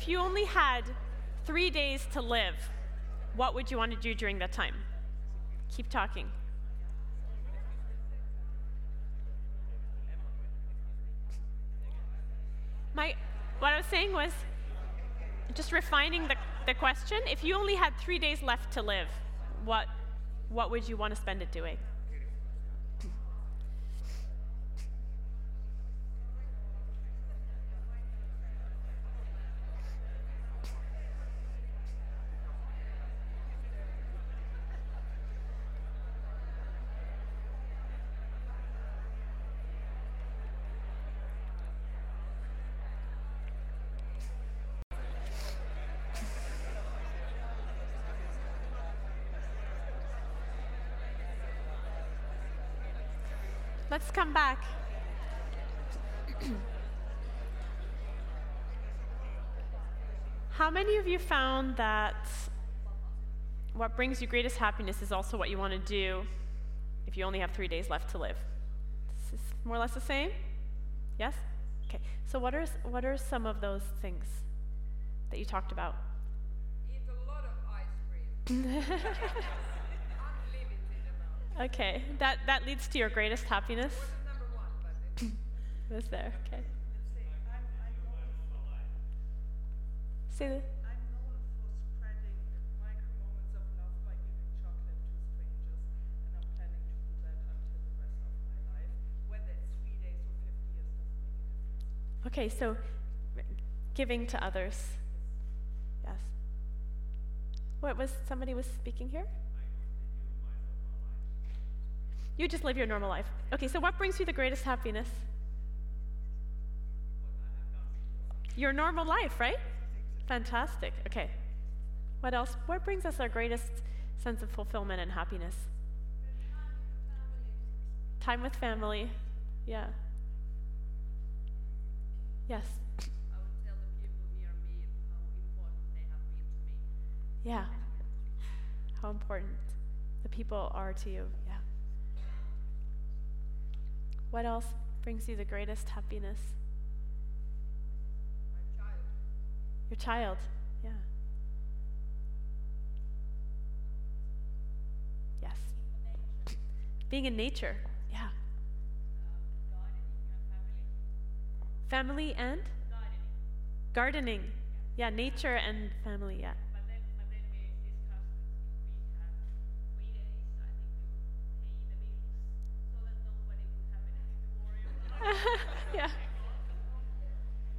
if you only had three days to live, what would you want to do during that time? Keep talking. My, what I was saying was just refining the, the question. If you only had three days left to live, what, what would you want to spend it doing? Let's come back. How many of you found that what brings you greatest happiness is also what you want to do if you only have three days left to live? This is more or less the same? Yes? Okay. So, what are, what are some of those things that you talked about? Eat a lot of ice cream. Okay, that, that leads to your greatest happiness? Was there, okay. Say the, I'm known for spreading micro moments of love by giving chocolate to strangers, and I'm planning to do that until the rest of my life. Whether it's three days or 50 years doesn't make a difference. okay, so giving to others. Yes. What was, somebody was speaking here? You just live your normal life. Okay, so what brings you the greatest happiness? Your normal life, right? Fantastic. Okay. What else? What brings us our greatest sense of fulfillment and happiness? Time with family. Yeah. Yes. I would tell the people near me how important they have been to me. Yeah. How important the people are to you. What else brings you the greatest happiness? My child. Your child. Yeah. Yes. Being in nature. Yeah. Family and? Gardening. Yeah, nature and family, yeah. But then, but then we discussed if we had three days, I think we would pay the bills so that nobody would have anything to worry about. yeah.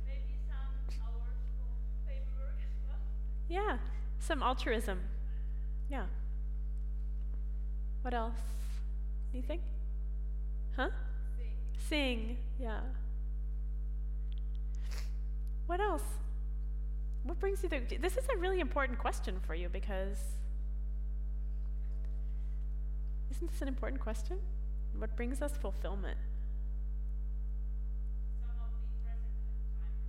Maybe some hours for paperwork as well. Yeah. Some altruism. Yeah. What else? Anything? Huh? Sing. Yeah. What else? What brings you the. This is a really important question for you because. Isn't this an important question? What brings us fulfillment? Somehow be present at the time.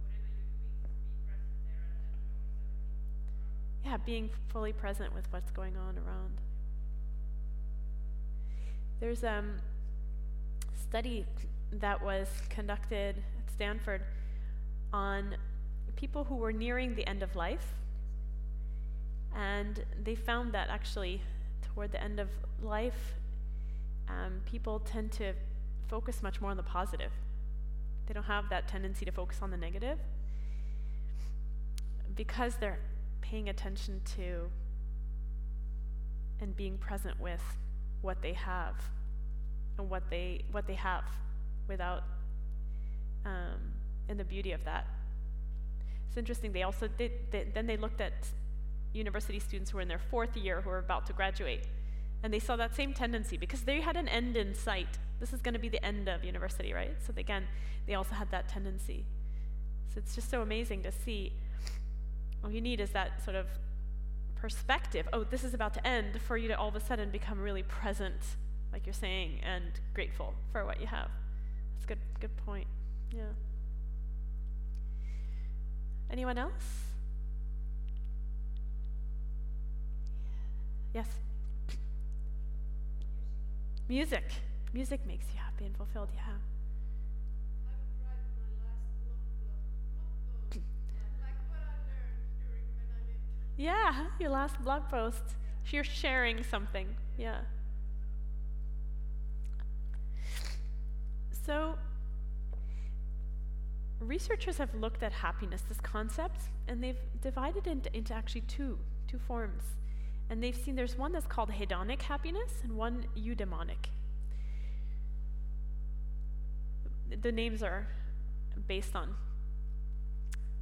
Whatever you're doing, be present there and, and notice everything. Yeah, being fully present with what's going on around. There's a um, study that was conducted at Stanford on people who were nearing the end of life. And they found that actually, toward the end of life, um, people tend to focus much more on the positive. They don't have that tendency to focus on the negative because they're paying attention to and being present with what they have and what they what they have without um, and the beauty of that. It's interesting they also did they, then they looked at university students who were in their fourth year who were about to graduate. And they saw that same tendency because they had an end in sight. This is going to be the end of university right? So again they also had that tendency. So it's just so amazing to see all you need is that sort of perspective. Oh, this is about to end for you to all of a sudden become really present, like you're saying, and grateful for what you have. That's a good, good point. Yeah. Anyone else? Yes. Music. Music makes you happy and fulfilled. Yeah. Yeah, your last blog post. You're sharing something. Yeah. So, researchers have looked at happiness, this concept, and they've divided it into, into actually two, two forms. And they've seen there's one that's called hedonic happiness and one eudaimonic. The names are based on,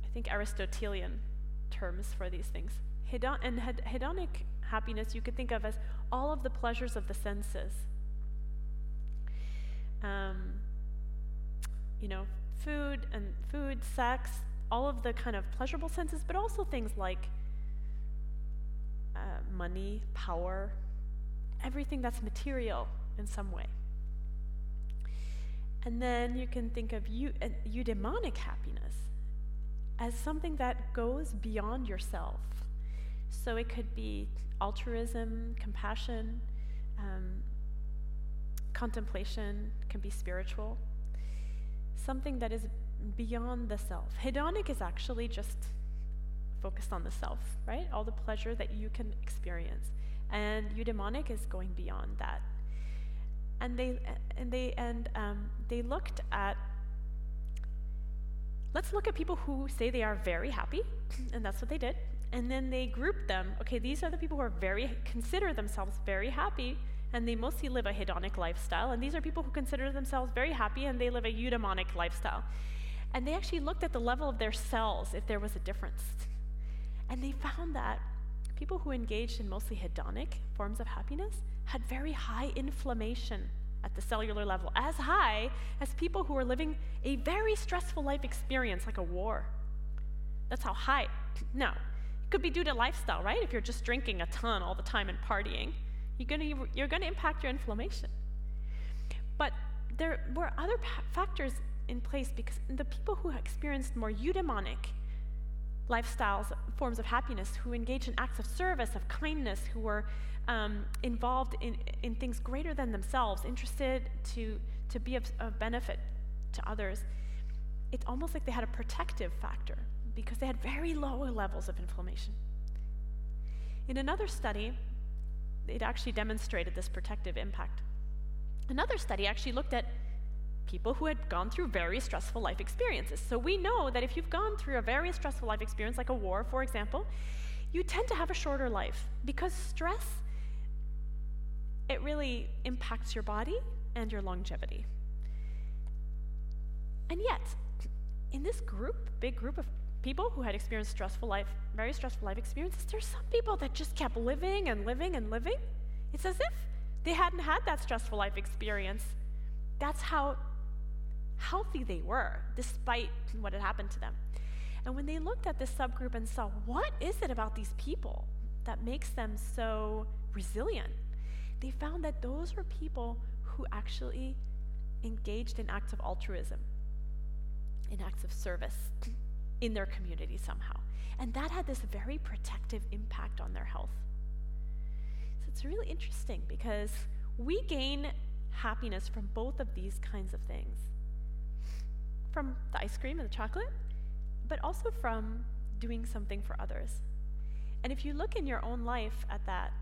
I think, Aristotelian terms for these things. Hedon- and hed- hedonic happiness you could think of as all of the pleasures of the senses. Um, you know, food and food, sex, all of the kind of pleasurable senses, but also things like uh, money, power, everything that's material in some way. And then you can think of eu- uh, eudaimonic happiness as something that goes beyond yourself. So it could be altruism, compassion, um, contemplation, can be spiritual, something that is beyond the self. Hedonic is actually just focused on the self, right? All the pleasure that you can experience. And eudaimonic is going beyond that. And they and they and um, they looked at let's look at people who say they are very happy, and that's what they did. And then they grouped them. Okay, these are the people who are very consider themselves very happy, and they mostly live a hedonic lifestyle. And these are people who consider themselves very happy and they live a eudaimonic lifestyle. And they actually looked at the level of their cells if there was a difference. And they found that people who engaged in mostly hedonic forms of happiness had very high inflammation at the cellular level, as high as people who were living a very stressful life experience, like a war. That's how high. Now, could be due to lifestyle, right? If you're just drinking a ton all the time and partying, you're going to you're to impact your inflammation. But there were other pa- factors in place because the people who experienced more eudaimonic lifestyles, forms of happiness, who engaged in acts of service, of kindness, who were um, involved in, in things greater than themselves, interested to, to be of, of benefit to others, it's almost like they had a protective factor because they had very low levels of inflammation. In another study, it actually demonstrated this protective impact. Another study actually looked at people who had gone through very stressful life experiences. So we know that if you've gone through a very stressful life experience, like a war, for example, you tend to have a shorter life because stress it really impacts your body and your longevity. And yet, in this group, big group of people who had experienced stressful life, very stressful life experiences, there's some people that just kept living and living and living. It's as if they hadn't had that stressful life experience. That's how healthy they were, despite what had happened to them. And when they looked at this subgroup and saw what is it about these people that makes them so resilient, they found that those were people who actually engaged in acts of altruism, in acts of service in their community somehow. And that had this very protective impact on their health. So it's really interesting because we gain happiness from both of these kinds of things from the ice cream and the chocolate, but also from doing something for others. And if you look in your own life at that,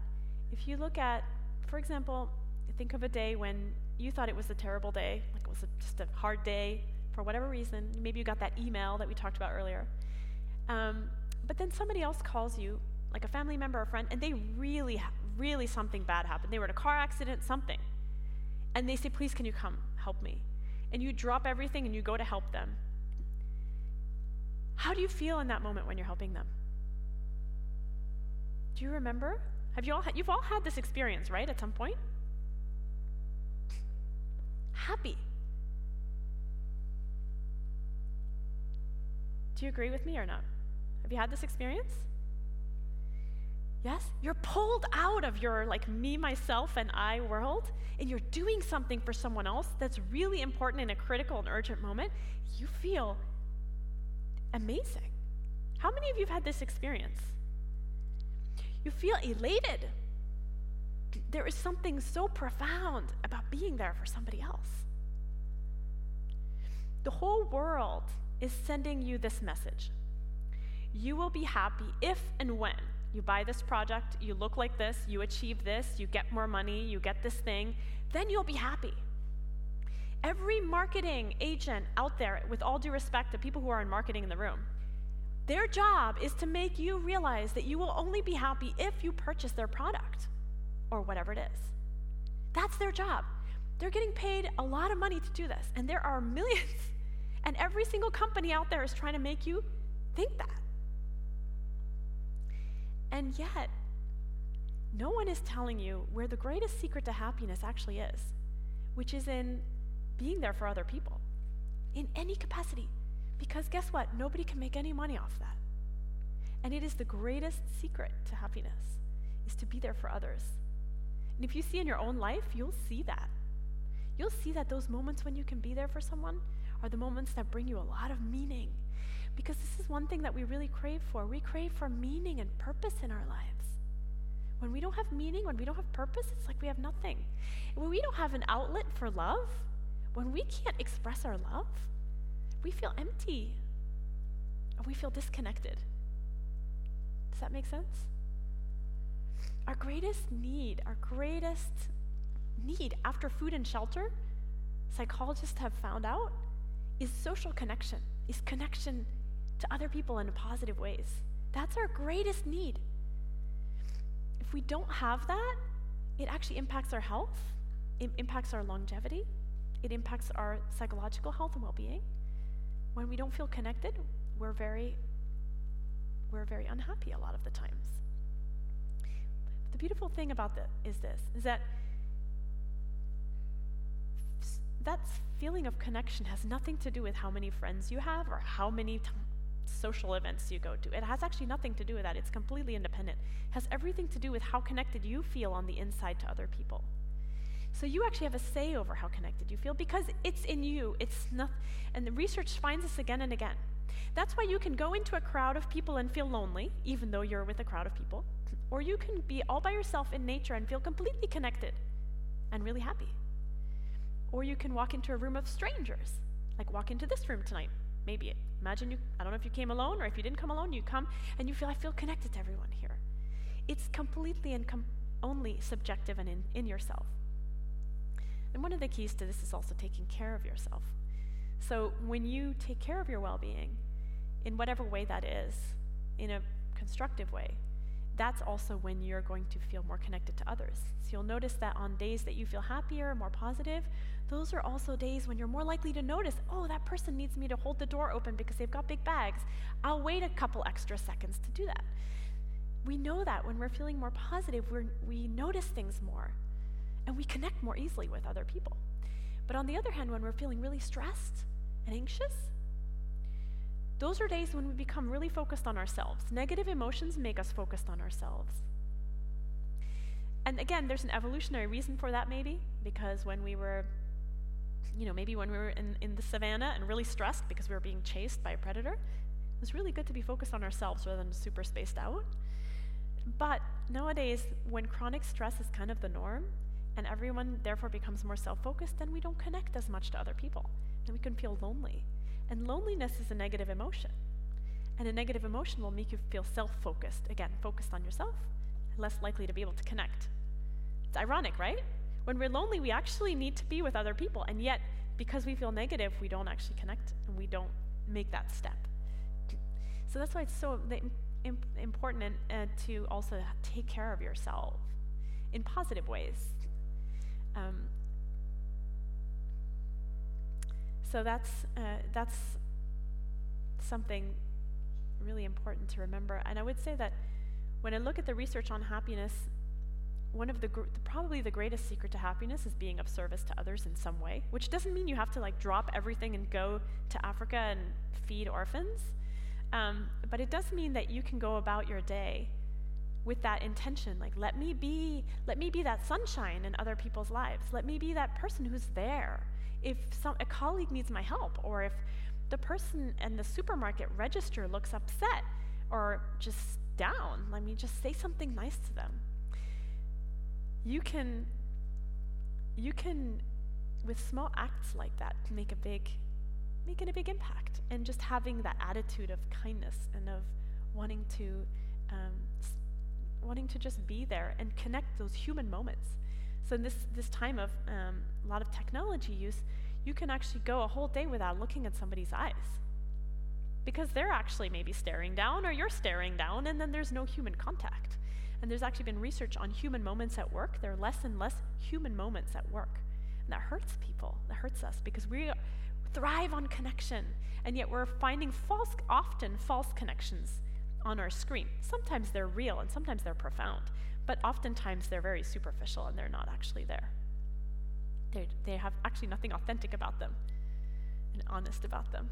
if you look at, for example, think of a day when you thought it was a terrible day, like it was a, just a hard day for whatever reason. Maybe you got that email that we talked about earlier. Um, but then somebody else calls you, like a family member or friend, and they really, really something bad happened. They were in a car accident, something. And they say, please, can you come help me? and you drop everything and you go to help them. How do you feel in that moment when you're helping them? Do you remember? Have you all you've all had this experience, right, at some point? Happy. You agree with me or not? Have you had this experience? Yes? You're pulled out of your like me, myself, and I world, and you're doing something for someone else that's really important in a critical and urgent moment. You feel amazing. How many of you have had this experience? You feel elated. There is something so profound about being there for somebody else. The whole world is sending you this message. You will be happy if and when You buy this project, you look like this, you achieve this, you get more money, you get this thing, then you'll be happy. Every marketing agent out there, with all due respect to people who are in marketing in the room, their job is to make you realize that you will only be happy if you purchase their product or whatever it is. That's their job. They're getting paid a lot of money to do this, and there are millions. And every single company out there is trying to make you think that. And yet, no one is telling you where the greatest secret to happiness actually is, which is in being there for other people in any capacity. Because guess what? Nobody can make any money off that. And it is the greatest secret to happiness is to be there for others. And if you see in your own life, you'll see that. You'll see that those moments when you can be there for someone are the moments that bring you a lot of meaning. Because this is one thing that we really crave for. We crave for meaning and purpose in our lives. When we don't have meaning, when we don't have purpose, it's like we have nothing. When we don't have an outlet for love, when we can't express our love, we feel empty we feel disconnected. Does that make sense? Our greatest need, our greatest need after food and shelter, psychologists have found out, is social connection, is connection to other people in positive ways. That's our greatest need. If we don't have that, it actually impacts our health, it impacts our longevity, it impacts our psychological health and well-being. When we don't feel connected, we're very we're very unhappy a lot of the times. The beautiful thing about this is this is that that feeling of connection has nothing to do with how many friends you have or how many t- social events you go to. It has actually nothing to do with that. It's completely independent. It has everything to do with how connected you feel on the inside to other people. So you actually have a say over how connected you feel because it's in you. It's not, and the research finds this again and again. That's why you can go into a crowd of people and feel lonely, even though you're with a crowd of people, or you can be all by yourself in nature and feel completely connected and really happy. Or you can walk into a room of strangers, like walk into this room tonight. Maybe imagine you, I don't know if you came alone or if you didn't come alone, you come and you feel, I feel connected to everyone here. It's completely and com- only subjective and in, in yourself. And one of the keys to this is also taking care of yourself. So when you take care of your well being, in whatever way that is, in a constructive way, that's also when you're going to feel more connected to others. So you'll notice that on days that you feel happier, more positive, those are also days when you're more likely to notice, oh, that person needs me to hold the door open because they've got big bags. I'll wait a couple extra seconds to do that. We know that when we're feeling more positive, we we notice things more and we connect more easily with other people. But on the other hand, when we're feeling really stressed and anxious, those are days when we become really focused on ourselves. Negative emotions make us focused on ourselves. And again, there's an evolutionary reason for that, maybe, because when we were, you know, maybe when we were in, in the savannah and really stressed because we were being chased by a predator, it was really good to be focused on ourselves rather than super spaced out. But nowadays, when chronic stress is kind of the norm, and everyone therefore becomes more self focused, then we don't connect as much to other people. And we can feel lonely. And loneliness is a negative emotion. And a negative emotion will make you feel self focused. Again, focused on yourself, less likely to be able to connect. It's ironic, right? When we're lonely, we actually need to be with other people. And yet, because we feel negative, we don't actually connect and we don't make that step. So that's why it's so important to also take care of yourself in positive ways. Um, so that's, uh, that's something really important to remember. And I would say that when I look at the research on happiness, one of the gr- probably the greatest secret to happiness is being of service to others in some way, which doesn't mean you have to like drop everything and go to Africa and feed orphans. Um, but it does mean that you can go about your day with that intention like let me be let me be that sunshine in other people's lives. Let me be that person who's there. If some, a colleague needs my help or if the person in the supermarket register looks upset or just down let me just say something nice to them you can you can with small acts like that make a big making a big impact and just having that attitude of kindness and of wanting to um, wanting to just be there and connect those human moments. So in this this time of um, a lot of technology use, you can actually go a whole day without looking at somebody's eyes because they're actually maybe staring down or you're staring down, and then there's no human contact. And there's actually been research on human moments at work. There are less and less human moments at work. And that hurts people. That hurts us because we thrive on connection. And yet we're finding false, often false connections on our screen. Sometimes they're real and sometimes they're profound, but oftentimes they're very superficial and they're not actually there. They, they have actually nothing authentic about them and honest about them.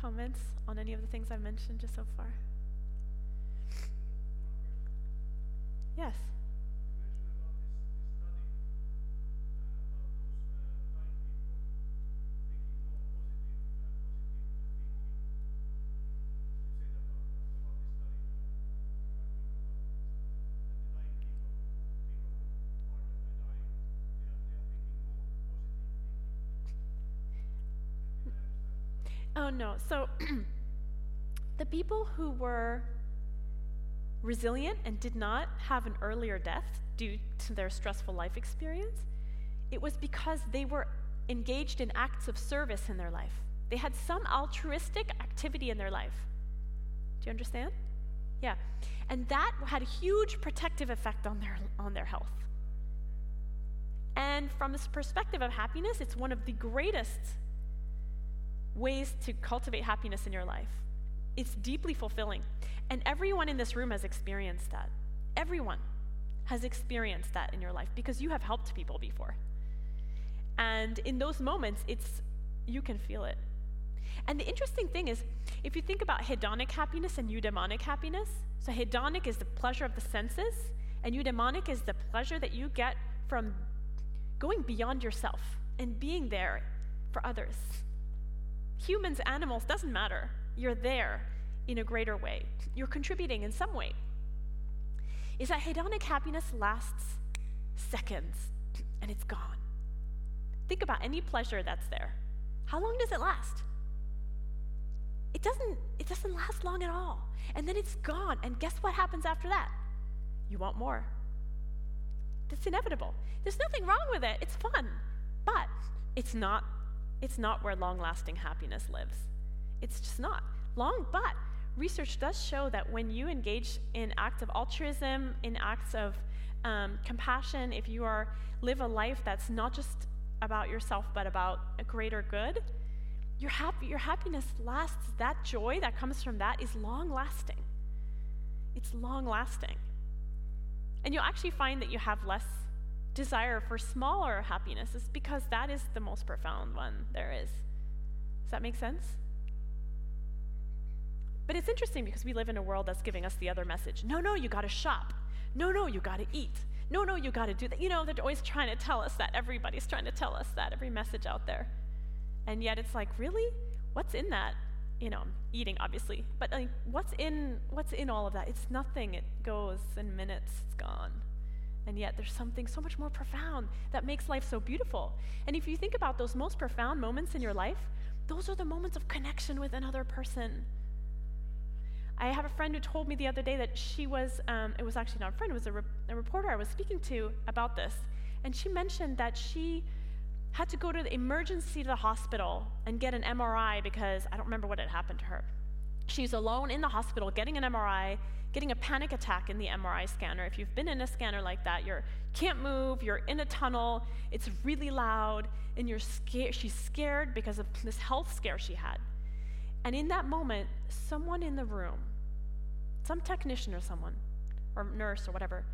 Comments on any of the things I've mentioned just so far? Yes. No. So the people who were resilient and did not have an earlier death due to their stressful life experience, it was because they were engaged in acts of service in their life. They had some altruistic activity in their life. Do you understand? Yeah. And that had a huge protective effect on their, on their health. And from this perspective of happiness, it's one of the greatest ways to cultivate happiness in your life. It's deeply fulfilling. And everyone in this room has experienced that. Everyone has experienced that in your life because you have helped people before. And in those moments, it's you can feel it. And the interesting thing is, if you think about hedonic happiness and eudaimonic happiness, so hedonic is the pleasure of the senses, and eudaimonic is the pleasure that you get from going beyond yourself and being there for others. Humans, animals, doesn't matter. You're there in a greater way. You're contributing in some way. Is that hedonic happiness lasts seconds and it's gone. Think about any pleasure that's there. How long does it last? It doesn't it doesn't last long at all. And then it's gone. And guess what happens after that? You want more. That's inevitable. There's nothing wrong with it. It's fun. But it's not it's not where long lasting happiness lives. It's just not. Long, but research does show that when you engage in acts of altruism, in acts of um, compassion, if you are live a life that's not just about yourself but about a greater good, your, happy, your happiness lasts. That joy that comes from that is long lasting. It's long lasting. And you'll actually find that you have less desire for smaller happiness is because that is the most profound one there is. Does that make sense? But it's interesting because we live in a world that's giving us the other message. No, no, you got to shop. No, no, you got to eat. No, no, you got to do that. You know, they're always trying to tell us that. Everybody's trying to tell us that, every message out there. And yet it's like, really? What's in that? You know, eating obviously, but like what's in what's in all of that? It's nothing. It goes in minutes, it's gone. And yet there's something so much more profound that makes life so beautiful. And if you think about those most profound moments in your life, those are the moments of connection with another person. I have a friend who told me the other day that she was, um, it was actually not a friend, it was a, re- a reporter I was speaking to about this. And she mentioned that she had to go to the emergency to the hospital and get an MRI because I don't remember what had happened to her. She's alone in the hospital getting an MRI, getting a panic attack in the MRI scanner. If you've been in a scanner like that, you can't move, you're in a tunnel, it's really loud, and you're scared. She's scared because of this health scare she had. And in that moment, someone in the room, some technician or someone, or nurse or whatever,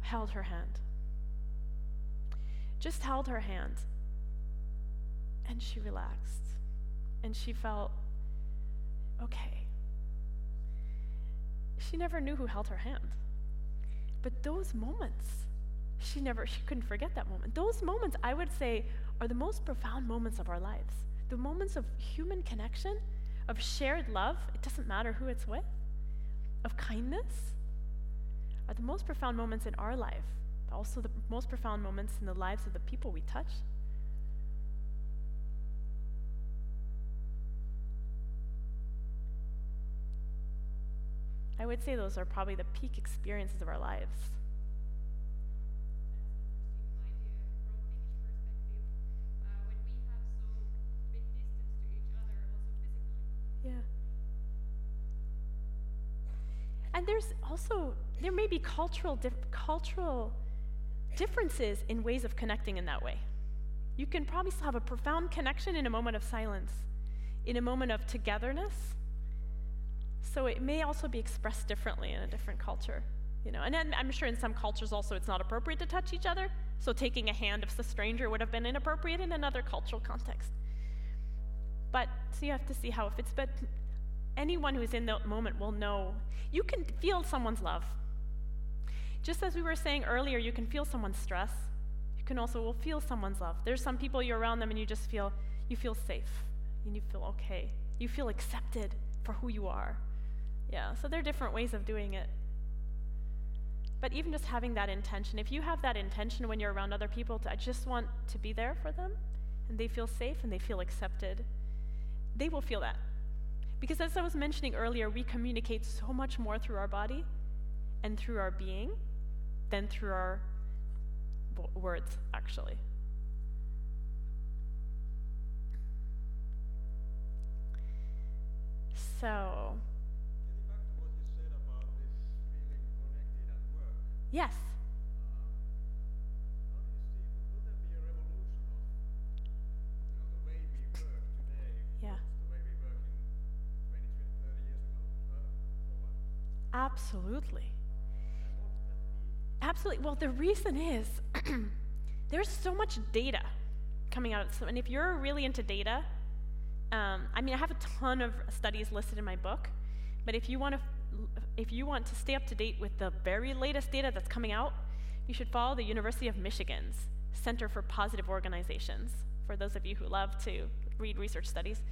held her hand. Just held her hand. And she relaxed. And she felt okay. She never knew who held her hand. But those moments, she never, she couldn't forget that moment. Those moments, I would say, are the most profound moments of our lives. The moments of human connection, of shared love, it doesn't matter who it's with, of kindness, are the most profound moments in our life, but also the most profound moments in the lives of the people we touch. I would say those are probably the peak experiences of our lives. That's interesting idea from Finnish perspective. Uh, when we have so big distance to each other, also physically. Yeah. And there's also there may be cultural dif- cultural differences in ways of connecting in that way. You can probably still have a profound connection in a moment of silence, in a moment of togetherness. So it may also be expressed differently in a different culture, you know. And then I'm sure in some cultures also it's not appropriate to touch each other. So taking a hand of a stranger would have been inappropriate in another cultural context. But so you have to see how it fits. But anyone who is in the moment will know you can feel someone's love. Just as we were saying earlier, you can feel someone's stress. You can also will feel someone's love. There's some people you're around them and you just feel you feel safe and you feel okay. You feel accepted for who you are. Yeah, so there are different ways of doing it. But even just having that intention, if you have that intention when you're around other people, to, I just want to be there for them, and they feel safe and they feel accepted, they will feel that. Because as I was mentioning earlier, we communicate so much more through our body and through our being than through our words, actually. So, what? Absolutely. Absolutely. Well, the reason is there's so much data coming out. So, and if you're really into data, um, I mean, I have a ton of studies listed in my book, but if you want to, if you want to stay up to date with the very latest data that's coming out, you should follow the University of Michigan's Center for Positive Organizations. For those of you who love to read research studies,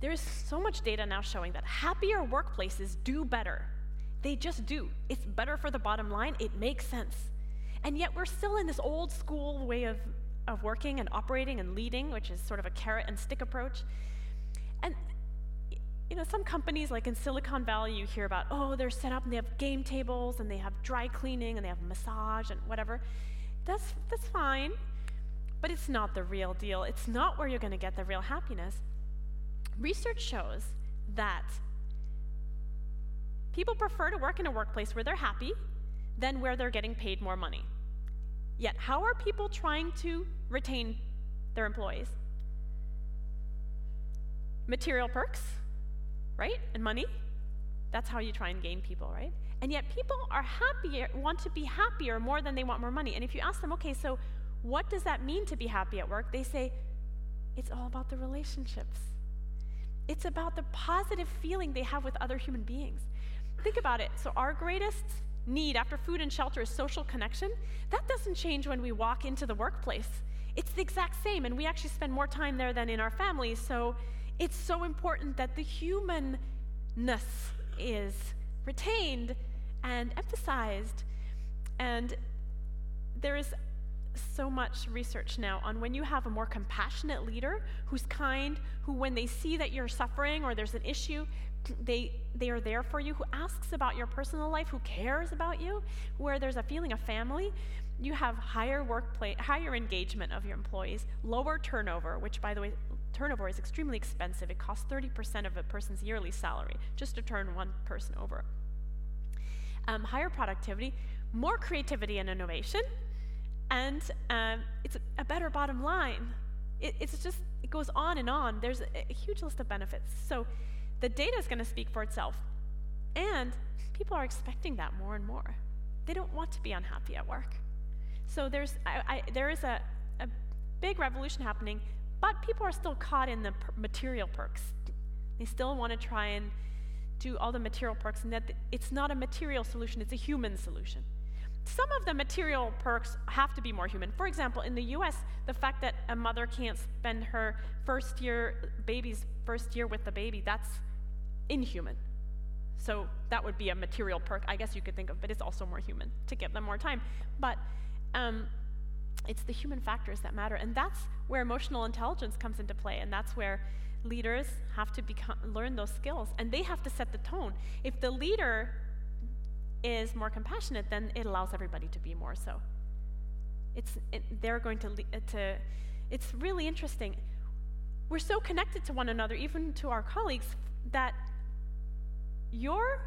there is so much data now showing that happier workplaces do better. They just do. It's better for the bottom line. It makes sense. And yet we're still in this old school way of, of working and operating and leading, which is sort of a carrot and stick approach. And you know, some companies like in Silicon Valley, you hear about, oh, they're set up and they have game tables and they have dry cleaning and they have massage and whatever. That's, that's fine, but it's not the real deal. It's not where you're going to get the real happiness. Research shows that people prefer to work in a workplace where they're happy than where they're getting paid more money. Yet, how are people trying to retain their employees? Material perks, right? And money. That's how you try and gain people, right? And yet, people are happier, want to be happier more than they want more money. And if you ask them, okay, so what does that mean to be happy at work? They say, it's all about the relationships. It's about the positive feeling they have with other human beings. Think about it. So, our greatest need after food and shelter is social connection. That doesn't change when we walk into the workplace. It's the exact same, and we actually spend more time there than in our families. So, it's so important that the humanness is retained and emphasized. And there is so much research now on when you have a more compassionate leader who's kind, who, when they see that you're suffering or there's an issue, they, they are there for you, who asks about your personal life, who cares about you, where there's a feeling of family, you have higher workplace, higher engagement of your employees, lower turnover, which, by the way, turnover is extremely expensive. It costs 30% of a person's yearly salary just to turn one person over. Um, higher productivity, more creativity and innovation, and um, it's a, a better bottom line. It, it's just, it goes on and on. There's a, a huge list of benefits. So the data is going to speak for itself. And people are expecting that more and more. They don't want to be unhappy at work. So there's, I, I, there is a, a big revolution happening, but people are still caught in the per- material perks. They still want to try and do all the material perks, and that th- it's not a material solution, it's a human solution. Some of the material perks have to be more human. For example, in the US, the fact that a mother can't spend her first year, baby's first year with the baby, that's inhuman. So that would be a material perk, I guess you could think of, but it's also more human to give them more time. But um, it's the human factors that matter, and that's where emotional intelligence comes into play, and that's where leaders have to become, learn those skills and they have to set the tone. If the leader is more compassionate, then it allows everybody to be more so. It's, it, they're going to, to, it's really interesting. We're so connected to one another, even to our colleagues, that your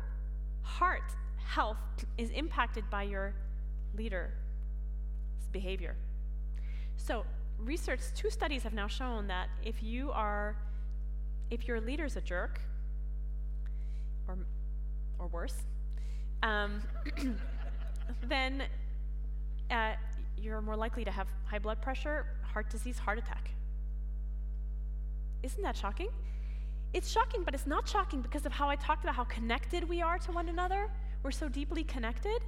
heart health is impacted by your leader's behavior. So, research, two studies have now shown that if you are, if your leader's a jerk, or, or worse, um, then uh, you're more likely to have high blood pressure, heart disease, heart attack. Isn't that shocking? It's shocking, but it's not shocking because of how I talked about how connected we are to one another. We're so deeply connected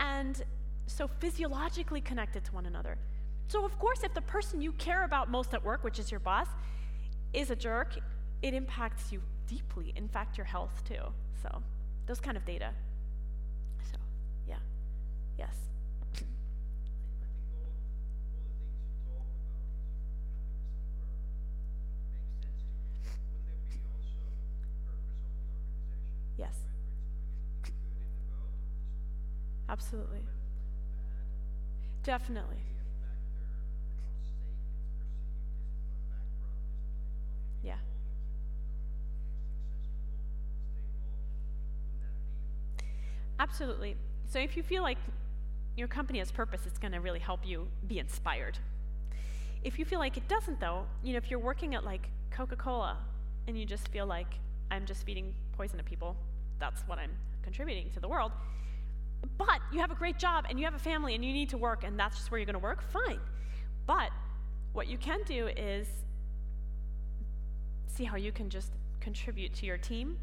and so physiologically connected to one another. So, of course, if the person you care about most at work, which is your boss, is a jerk, it impacts you deeply, in fact, your health too. So, those kind of data. So, yeah. Yes. I think, I Absolutely. So if you feel like your company has purpose, it's going to really help you be inspired. If you feel like it doesn't, though, you know, if you're working at like Coca Cola and you just feel like I'm just feeding poison to people, that's what I'm contributing to the world. But you have a great job and you have a family and you need to work and that's just where you're going to work, fine. But what you can do is see how you can just contribute to your team,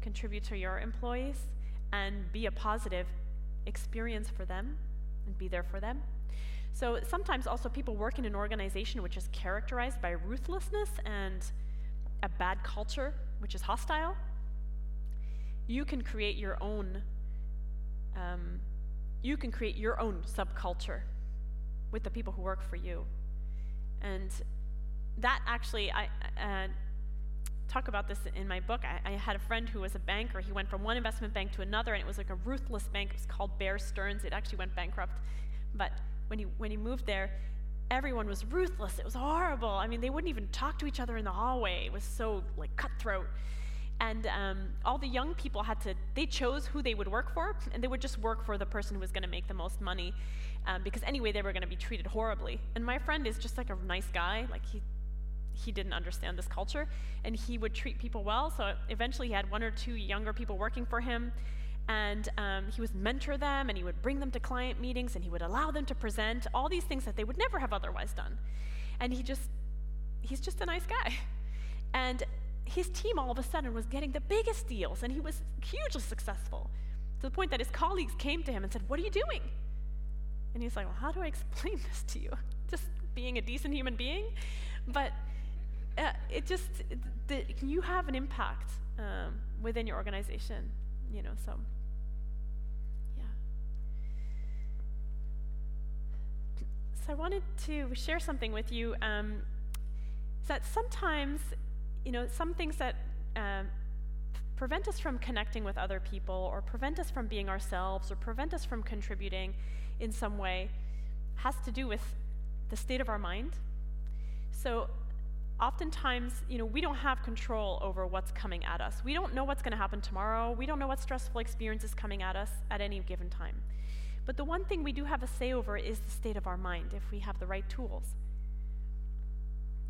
contribute to your employees, and be a positive experience for them and be there for them. So sometimes also people work in an organization which is characterized by ruthlessness and a bad culture, which is hostile. You can create your own. Um, you can create your own subculture with the people who work for you, and that actually I uh, talk about this in my book. I, I had a friend who was a banker. He went from one investment bank to another, and it was like a ruthless bank. It was called Bear Stearns. It actually went bankrupt, but when he when he moved there, everyone was ruthless. It was horrible. I mean, they wouldn't even talk to each other in the hallway. It was so like cutthroat. And um, all the young people had to, they chose who they would work for, and they would just work for the person who was going to make the most money, um, because anyway, they were going to be treated horribly. And my friend is just like a nice guy. Like, he, he didn't understand this culture, and he would treat people well. So eventually, he had one or two younger people working for him, and um, he would mentor them, and he would bring them to client meetings, and he would allow them to present all these things that they would never have otherwise done. And he just, he's just a nice guy. And his team all of a sudden was getting the biggest deals, and he was hugely successful to the point that his colleagues came to him and said, What are you doing? And he's like, Well, how do I explain this to you? Just being a decent human being? But uh, it just, the, you have an impact um, within your organization, you know, so yeah. So I wanted to share something with you. Um, that sometimes, you know, some things that um, prevent us from connecting with other people, or prevent us from being ourselves, or prevent us from contributing in some way, has to do with the state of our mind. So oftentimes, you know, we don't have control over what's coming at us. We don't know what's going to happen tomorrow. We don't know what stressful experience is coming at us at any given time. But the one thing we do have a say over is the state of our mind if we have the right tools.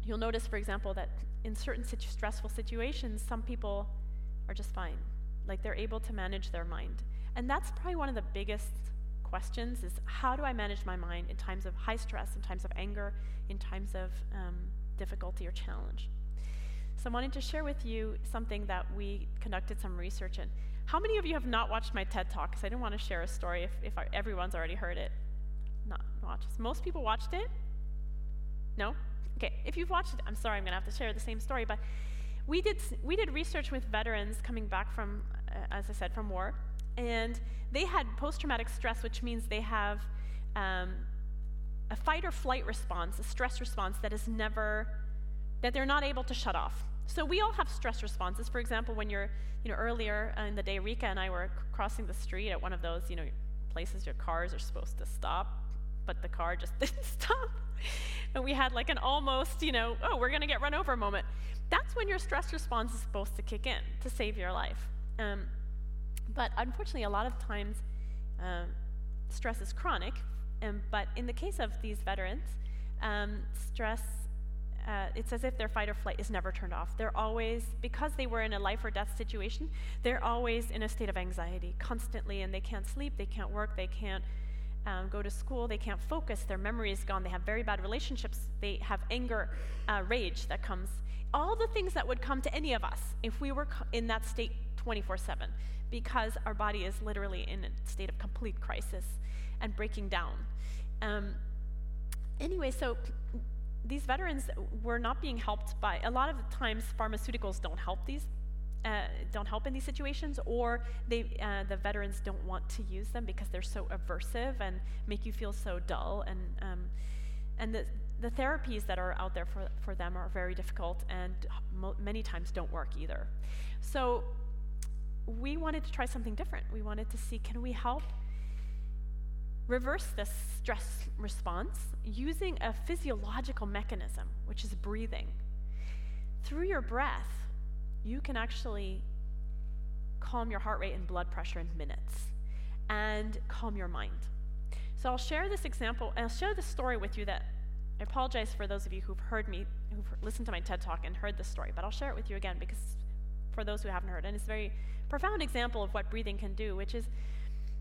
You'll notice, for example, that in certain situ- stressful situations, some people are just fine. Like they're able to manage their mind. And that's probably one of the biggest questions is how do I manage my mind in times of high stress, in times of anger, in times of um, difficulty or challenge. So I wanted to share with you something that we conducted some research in. How many of you have not watched my TED Talk? Because I didn't want to share a story if, if everyone's already heard it. Not watched. Most people watched it? No? Okay, if you've watched it, I'm sorry, I'm going to have to share the same story, but we did, we did research with veterans coming back from, uh, as I said, from war, and they had post traumatic stress, which means they have um, a fight or flight response, a stress response that is never, that they're not able to shut off. So we all have stress responses. For example, when you're, you know, earlier in the day, Rika and I were c- crossing the street at one of those, you know, places your cars are supposed to stop, but the car just didn't stop. And we had like an almost, you know, oh, we're going to get run over moment. That's when your stress response is supposed to kick in to save your life. Um, but unfortunately, a lot of times, um, stress is chronic. Um, but in the case of these veterans, um, stress, uh, it's as if their fight or flight is never turned off. They're always, because they were in a life or death situation, they're always in a state of anxiety constantly, and they can't sleep, they can't work, they can't um, go to school, they can't focus, their memory is gone, they have very bad relationships, they have anger, uh, rage that comes. All the things that would come to any of us if we were co- in that state 24 7, because our body is literally in a state of complete crisis and breaking down. Um, anyway, so these veterans were not being helped by a lot of the times pharmaceuticals don't help these uh, don't help in these situations or they uh, the veterans don't want to use them because they're so aversive and make you feel so dull. And um, and the the therapies that are out there for, for them are very difficult and mo- many times don't work either. So we wanted to try something different. We wanted to see can we help reverse this stress response using a physiological mechanism, which is breathing. Through your breath, you can actually calm your heart rate and blood pressure in minutes and calm your mind. So I'll share this example, and I'll share this story with you that I apologize for those of you who've heard me, who've listened to my TED talk and heard this story, but I'll share it with you again because for those who haven't heard, and it's a very profound example of what breathing can do, which is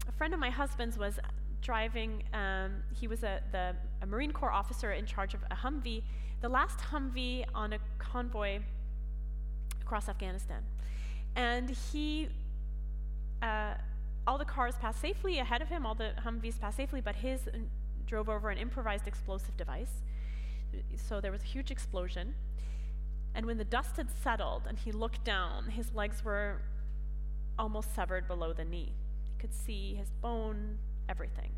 a friend of my husband's was driving, um, he was a, the, a Marine Corps officer in charge of a Humvee, the last Humvee on a convoy across Afghanistan. And he, uh, all the cars passed safely ahead of him, all the Humvees passed safely, but his uh, drove over an improvised explosive device. So there was a huge explosion. And when the dust had settled and he looked down, his legs were almost severed below the knee. He could see his bone, everything.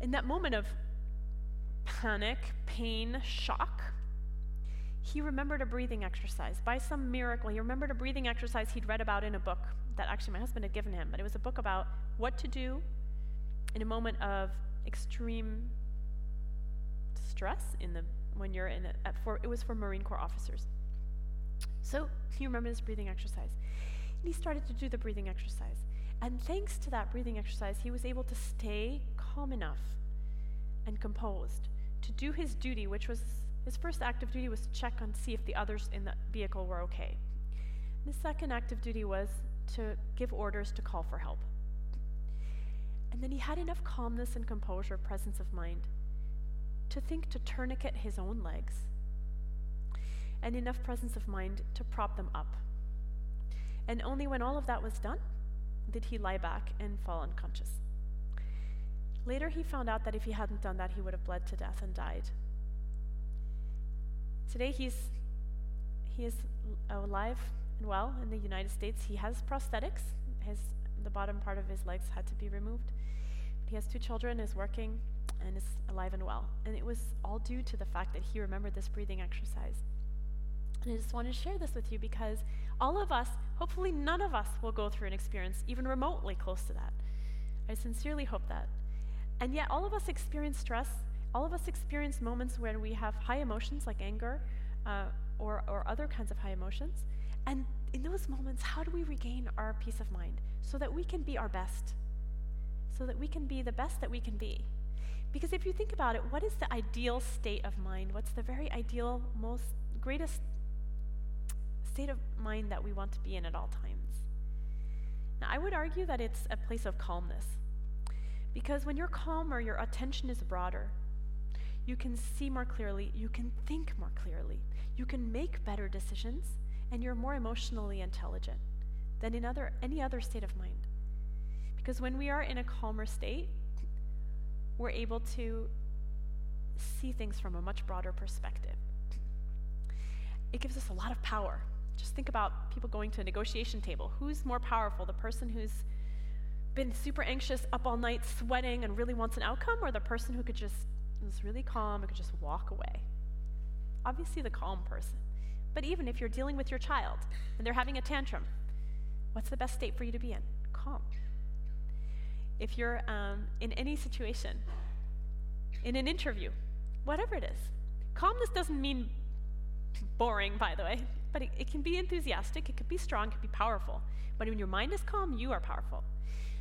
In that moment of panic, pain, shock, he remembered a breathing exercise. By some miracle, he remembered a breathing exercise he'd read about in a book that actually my husband had given him, but it was a book about what to do in a moment of extreme stress in the when you're in a, for it was for Marine Corps officers. So he remembered this breathing exercise. And he started to do the breathing exercise. And thanks to that breathing exercise, he was able to stay calm enough and composed to do his duty, which was his first act of duty was to check and see if the others in the vehicle were okay. The second act of duty was to give orders to call for help. And then he had enough calmness and composure, presence of mind, to think to tourniquet his own legs, and enough presence of mind to prop them up. And only when all of that was done did he lie back and fall unconscious. Later, he found out that if he hadn't done that, he would have bled to death and died. Today, he's, he is alive and well in the United States. He has prosthetics. His, the bottom part of his legs had to be removed. He has two children, is working, and is alive and well. And it was all due to the fact that he remembered this breathing exercise. And I just wanted to share this with you because all of us, hopefully none of us, will go through an experience even remotely close to that. I sincerely hope that. And yet, all of us experience stress. All of us experience moments when we have high emotions like anger uh, or, or other kinds of high emotions. And in those moments, how do we regain our peace of mind so that we can be our best? So that we can be the best that we can be. Because if you think about it, what is the ideal state of mind? What's the very ideal, most greatest state of mind that we want to be in at all times? Now, I would argue that it's a place of calmness. Because when you're calmer, your attention is broader. You can see more clearly, you can think more clearly, you can make better decisions, and you're more emotionally intelligent than in other, any other state of mind. Because when we are in a calmer state, we're able to see things from a much broader perspective. It gives us a lot of power. Just think about people going to a negotiation table. Who's more powerful, the person who's been super anxious, up all night, sweating, and really wants an outcome, or the person who could just is really calm and could just walk away? Obviously, the calm person. But even if you're dealing with your child and they're having a tantrum, what's the best state for you to be in? Calm. If you're um, in any situation, in an interview, whatever it is, calmness doesn't mean boring, by the way, but it, it can be enthusiastic, it could be strong, it could be powerful. But when your mind is calm, you are powerful.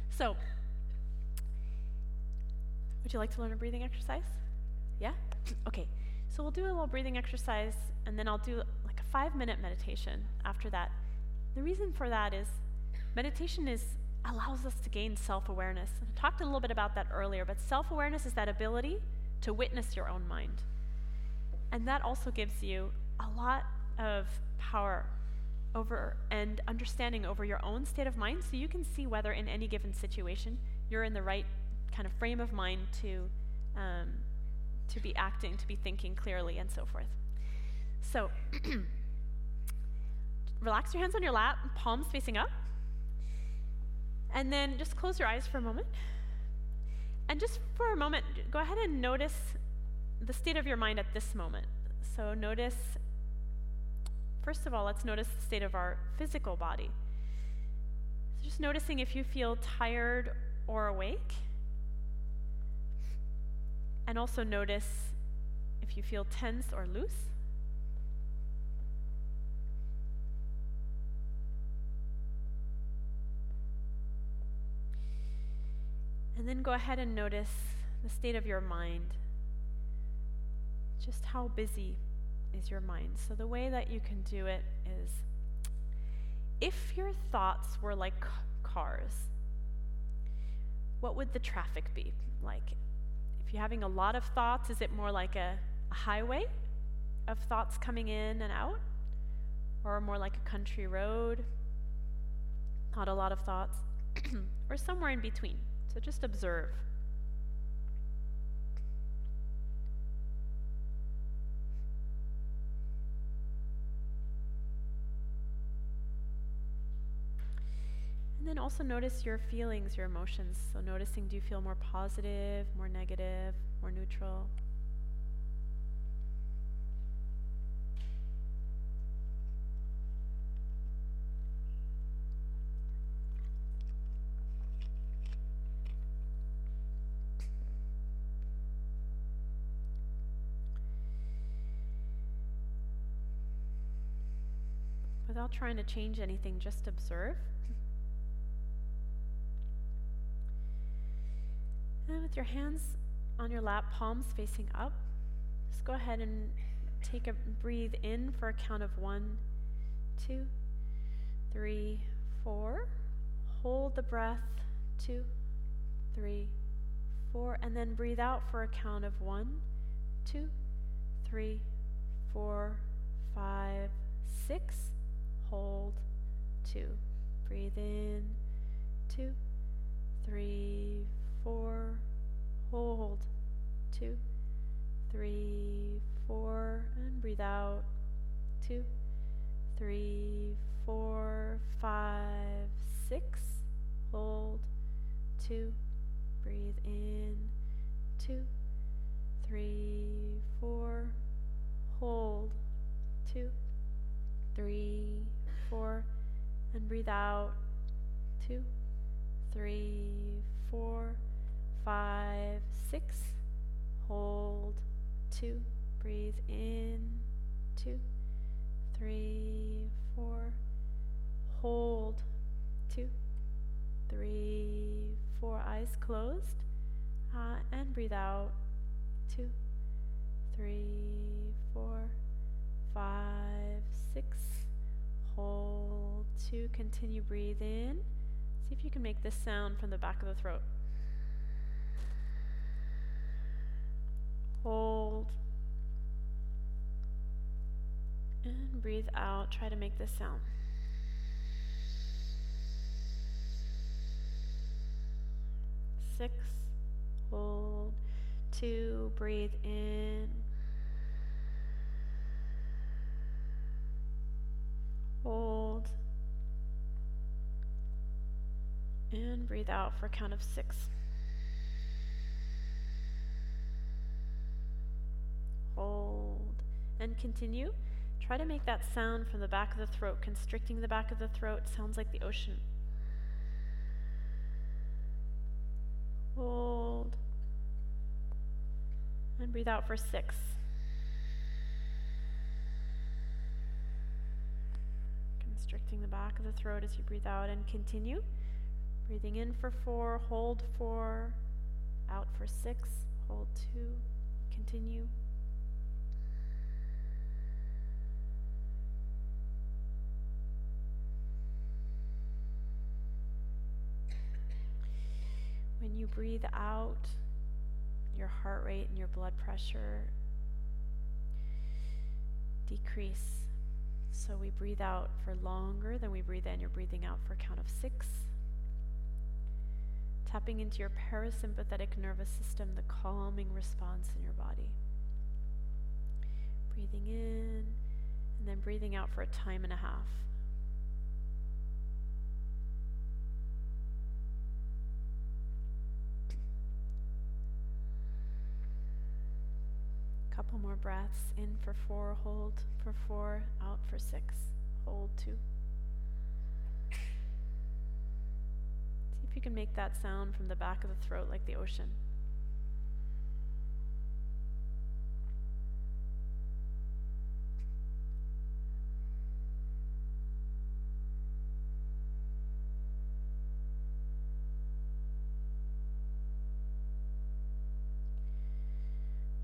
So, would you like to learn a breathing exercise? Yeah? Okay. So we'll do a little breathing exercise and then I'll do like a 5-minute meditation after that. The reason for that is meditation is allows us to gain self-awareness. I talked a little bit about that earlier, but self-awareness is that ability to witness your own mind. And that also gives you a lot of power over and understanding over your own state of mind so you can see whether in any given situation you're in the right kind of frame of mind to um, to be acting to be thinking clearly and so forth. So relax your hands on your lap palms facing up and then just close your eyes for a moment. And just for a moment go ahead and notice the state of your mind at this moment. So notice First of all, let's notice the state of our physical body. So just noticing if you feel tired or awake. And also notice if you feel tense or loose. And then go ahead and notice the state of your mind. Just how busy is your mind. So the way that you can do it is if your thoughts were like cars, what would the traffic be like? If you're having a lot of thoughts, is it more like a, a highway of thoughts coming in and out? Or more like a country road? Not a lot of thoughts? or somewhere in between. So just observe. And then also notice your feelings, your emotions. So, noticing do you feel more positive, more negative, more neutral? Without trying to change anything, just observe. And with your hands on your lap, palms facing up, just go ahead and take a breathe in for a count of one, two, three, four. Hold the breath, two, three, four, and then breathe out for a count of one, two, three, four, five, six. Hold, two. Breathe in, two, three, four, hold, two, three, four, and breathe out, two, three, four, five, six, hold, two, breathe in, two, three, four, hold, two, three, four, and breathe out, two, three, four, five, six. Hold, two. Breathe in, two, three, four. Hold, two, three, four. Eyes closed. Uh, and breathe out, two, three, four, five, six. Hold, two. Continue, breathe in. See if you can make this sound from the back of the throat. Hold. And breathe out. Try to make this sound. Six. Hold. Two. Breathe in. Hold. And breathe out for a count of six. Hold. And continue. Try to make that sound from the back of the throat, constricting the back of the throat. Sounds like the ocean. Hold. And breathe out for six. Constricting the back of the throat as you breathe out and continue. Breathing in for four, hold four, out for six, hold two, continue. When you breathe out, your heart rate and your blood pressure decrease. So we breathe out for longer than we breathe in. You're breathing out for a count of six. Tapping into your parasympathetic nervous system, the calming response in your body. Breathing in and then breathing out for a time and a half. Couple more breaths. In for four, hold for four, out for six, hold two. See if you can make that sound from the back of the throat like the ocean.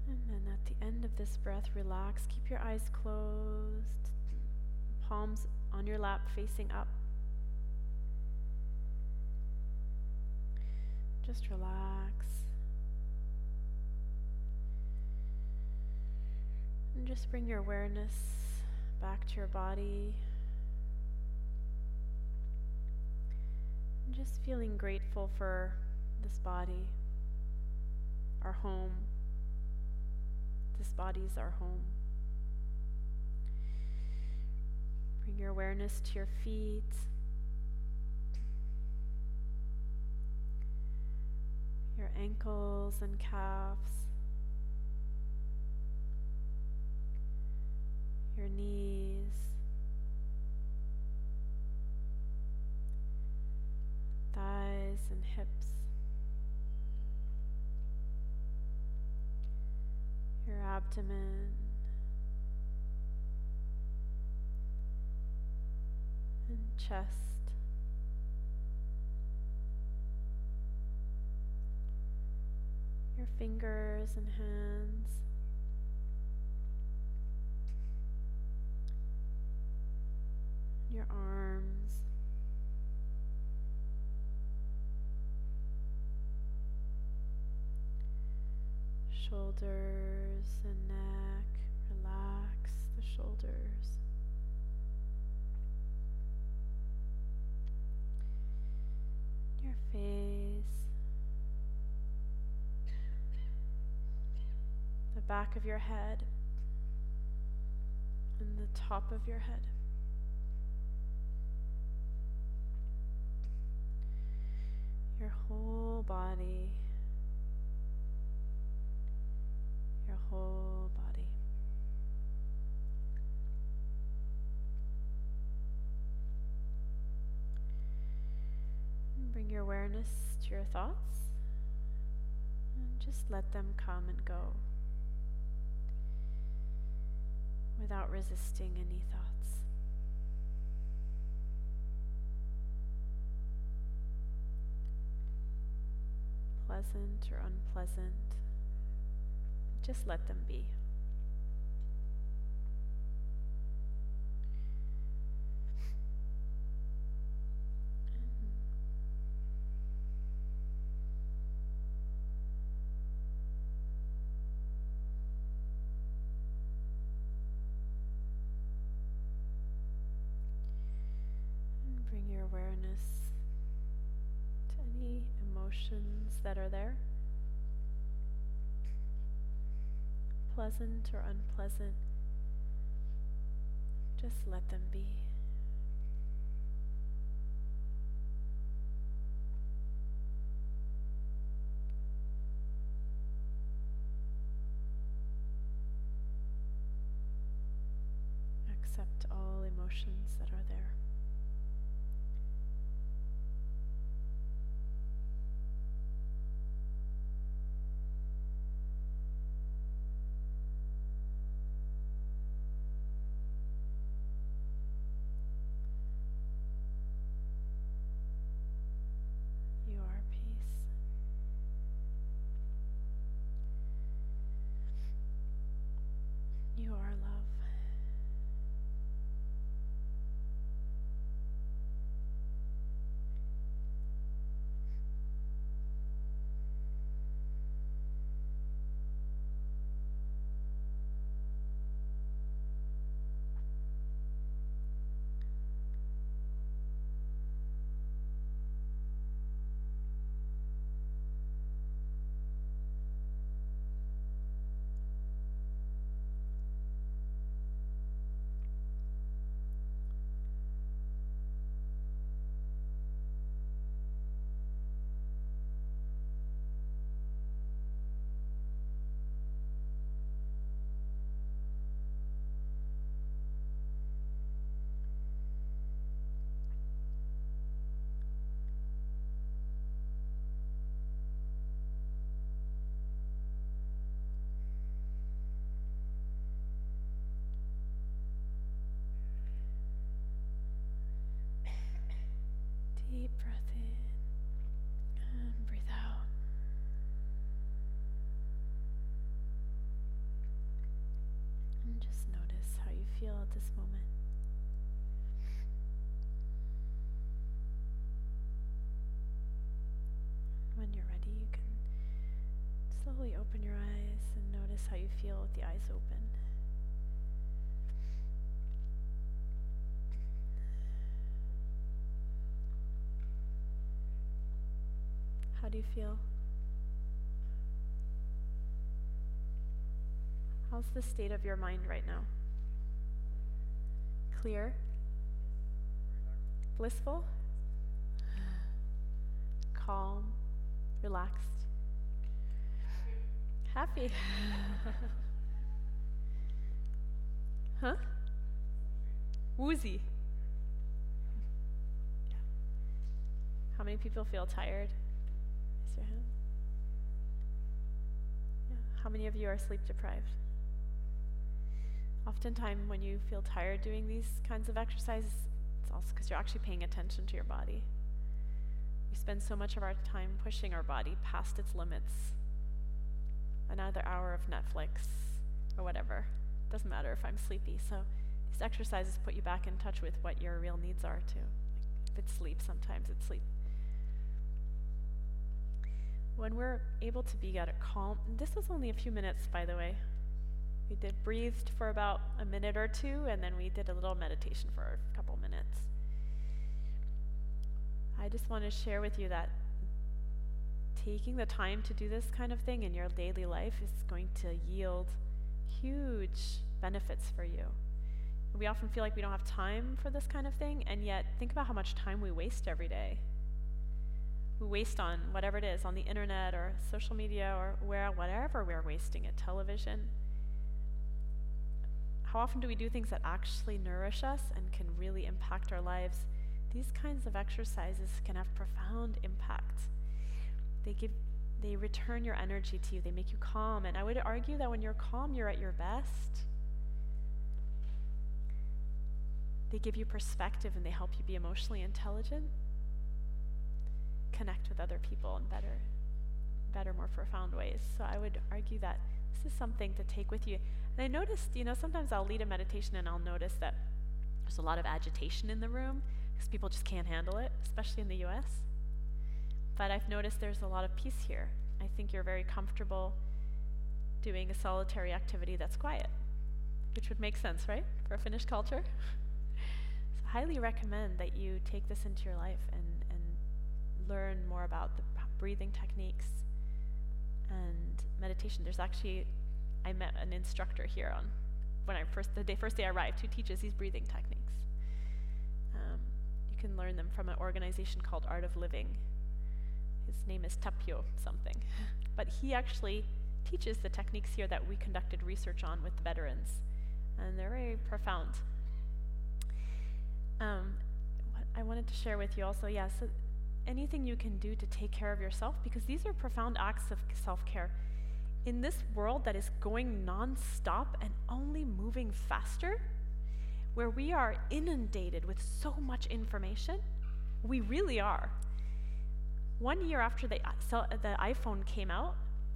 And then at the end of this breath, relax. Keep your eyes closed, palms on your lap facing up. Just relax. And just bring your awareness back to your body. And just feeling grateful for this body, our home. This body is our home. Bring your awareness to your feet. Your ankles and calves. Your knees. Thighs and hips. Your abdomen and chest. Your fingers and hands. Your arms. Shoulders and neck. Relax the shoulders. Your face. The back of your head. And the top of your head. Your whole body. your whole body. Bring your awareness to your thoughts and just let them come and go without resisting any thoughts. Pleasant or unpleasant just let them be. And bring your awareness to any emotions that are there. Pleasant or unpleasant, just let them be. emotions that are there. You are peace. You are love. Deep breath in and breathe out. And just notice how you feel at this moment. When you're ready, you can slowly open your eyes and notice how you feel with the eyes open. Do you feel? How's the state of your mind right now? Clear? Blissful? Calm? Relaxed? Happy? huh? Woozy? Yeah. How many people feel tired? Raise your hand. Yeah. How many of you are sleep deprived? Oftentimes, when you feel tired doing these kinds of exercises, it's also because you're actually paying attention to your body. We spend so much of our time pushing our body past its limits. Another hour of Netflix or whatever. Doesn't matter if I'm sleepy. So these exercises put you back in touch with what your real needs are too. Like if it's sleep, sometimes it's sleep. When we're able to be at a calm, this was only a few minutes, by the way. We did breathed for about a minute or two, and then we did a little meditation for a couple minutes. I just want to share with you that taking the time to do this kind of thing in your daily life is going to yield huge benefits for you. We often feel like we don't have time for this kind of thing, and yet think about how much time we waste every day. We waste on whatever it is, on the internet or social media or where whatever we're wasting it, television. How often do we do things that actually nourish us and can really impact our lives? These kinds of exercises can have profound impact. They give they return your energy to you. They make you calm, and I would argue that when you're calm, you're at your best. They give you perspective and they help you be emotionally intelligent. Connect with other people in better better more profound ways. So I would argue that this is something to take with you. And I noticed, you know, sometimes I'll lead a meditation and I'll notice that there's a lot of agitation in the room because people just can't handle it, especially in the US. But I've noticed there's a lot of peace here. I think you're very comfortable doing a solitary activity that's quiet, which would make sense, right, for a Finnish culture? so I highly recommend that you take this into your life and learn more about the breathing techniques and meditation. There's actually, I met an instructor here on when I first the day first day I arrived who teaches these breathing techniques. Um, you can learn them from an organization called Art of Living. His name is Tapio something, but he actually teaches the techniques here that we conducted research on with the veterans, and they're very profound. Um, I wanted to share with you also, yes, uh, anything you can do to take care of yourself, because these are profound acts of self care. In this world that is going nonstop and only moving faster, where we are inundated with so much information, we really are. One year after the, uh, the iPhone came out,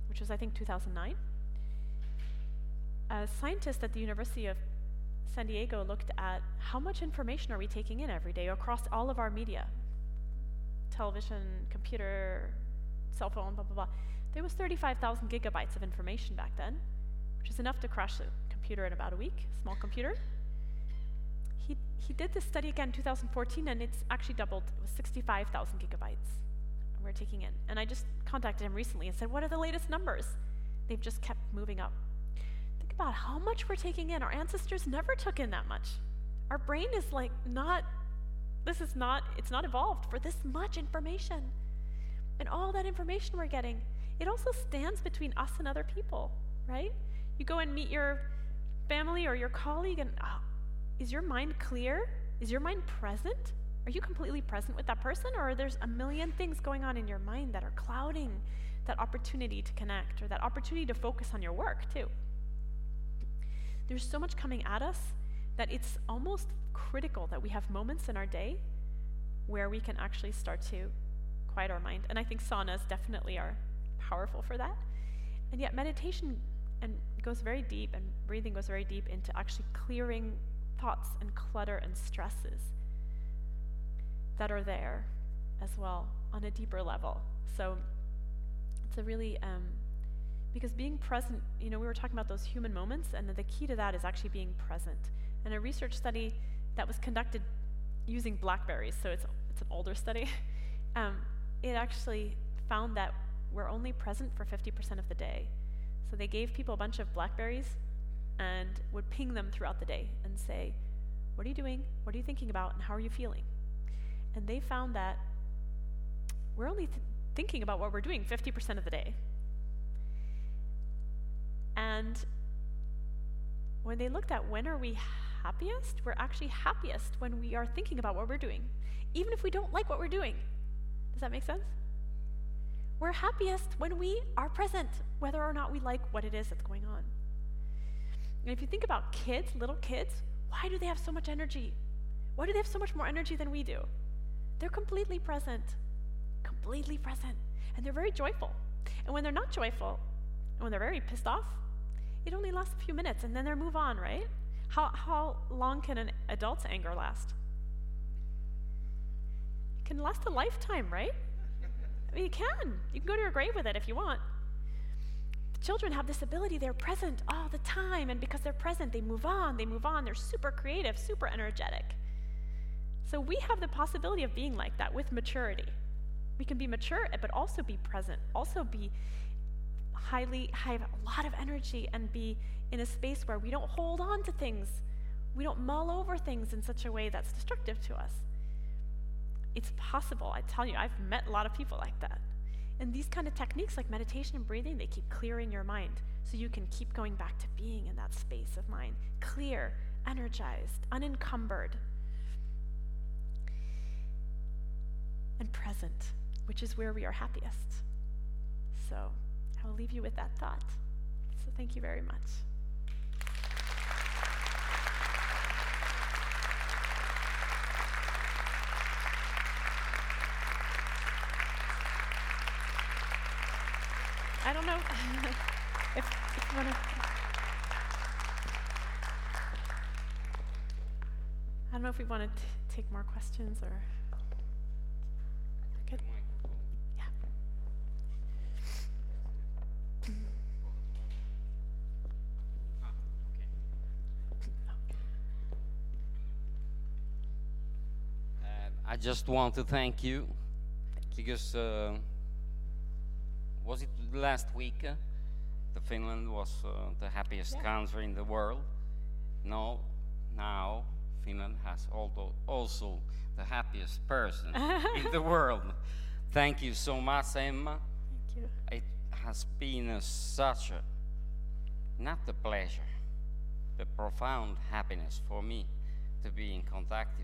which was I think 2009, a scientist at the University of San Diego looked at how much information are we taking in every day across all of our media television, computer, cell phone, blah, blah, blah. There was 35,000 gigabytes of information back then, which is enough to crash a computer in about a week, small computer. He, he did this study again in 2014, and it's actually doubled. It was 65,000 gigabytes we're taking in. And I just contacted him recently and said, What are the latest numbers? They've just kept moving up. Think about how much we're taking in. Our ancestors never took in that much. Our brain is like not, this is not, it's not evolved for this much information. And all that information we're getting, it also stands between us and other people, right? You go and meet your family or your colleague, and oh, is your mind clear? Is your mind present? Are you completely present with that person, or there's a million things going on in your mind that are clouding that opportunity to connect or that opportunity to focus on your work, too? There's so much coming at us that it's almost critical that we have moments in our day where we can actually start to quiet our mind. And I think saunas definitely are powerful for that. And yet meditation and goes very deep and breathing goes very deep into actually clearing thoughts and clutter and stresses that are there as well on a deeper level. So it's a really um, because being present, you know, we were talking about those human moments, and the key to that is actually being present. And a research study that was conducted using blackberries, so it's it's an older study, um, it actually found that we're only present for 50% of the day. So they gave people a bunch of blackberries and would ping them throughout the day and say, What are you doing? What are you thinking about? And how are you feeling? And they found that we're only th- thinking about what we're doing 50% of the day. And when they looked at when are we happiest, we're actually happiest when we are thinking about what we're doing, even if we don't like what we're doing. Does that make sense? We're happiest when we are present, whether or not we like what it is that's going on. And if you think about kids, little kids, why do they have so much energy? Why do they have so much more energy than we do? They're completely present, completely present, and they're very joyful. And when they're not joyful, and when they're very pissed off, it only lasts a few minutes and then they move on, right? How, how long can an adult's anger last? It can last a lifetime, right? I mean, it can. You can go to your grave with it if you want. The children have this ability, they're present all the time, and because they're present, they move on, they move on, they're super creative, super energetic. So we have the possibility of being like that with maturity. We can be mature, but also be present, also be highly have a lot of energy and be in a space where we don't hold on to things. We don't mull over things in such a way that's destructive to us. It's possible. I tell you, I've met a lot of people like that. And these kind of techniques like meditation and breathing, they keep clearing your mind so you can keep going back to being in that space of mind, clear, energized, unencumbered, and present, which is where we are happiest. So, I will leave you with that thought. So thank you very much. I don't know if, if you want to. I don't know if we want to take more questions or. Just want to thank you because uh, was it last week? Uh, the Finland was uh, the happiest Yeah. country in the world. No, now Finland has also also the happiest person in the world. Thank you so much, Emma. Thank you. It has been a, such a not the pleasure, the profound happiness for me to be in contact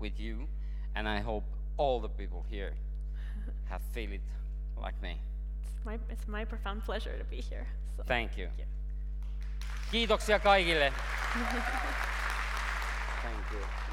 with you and I hope all the people here have feel it like me. It's my, it's my profound pleasure to be here. So. Thank you. Thank you. Kiitoksia kaikille. Thank you.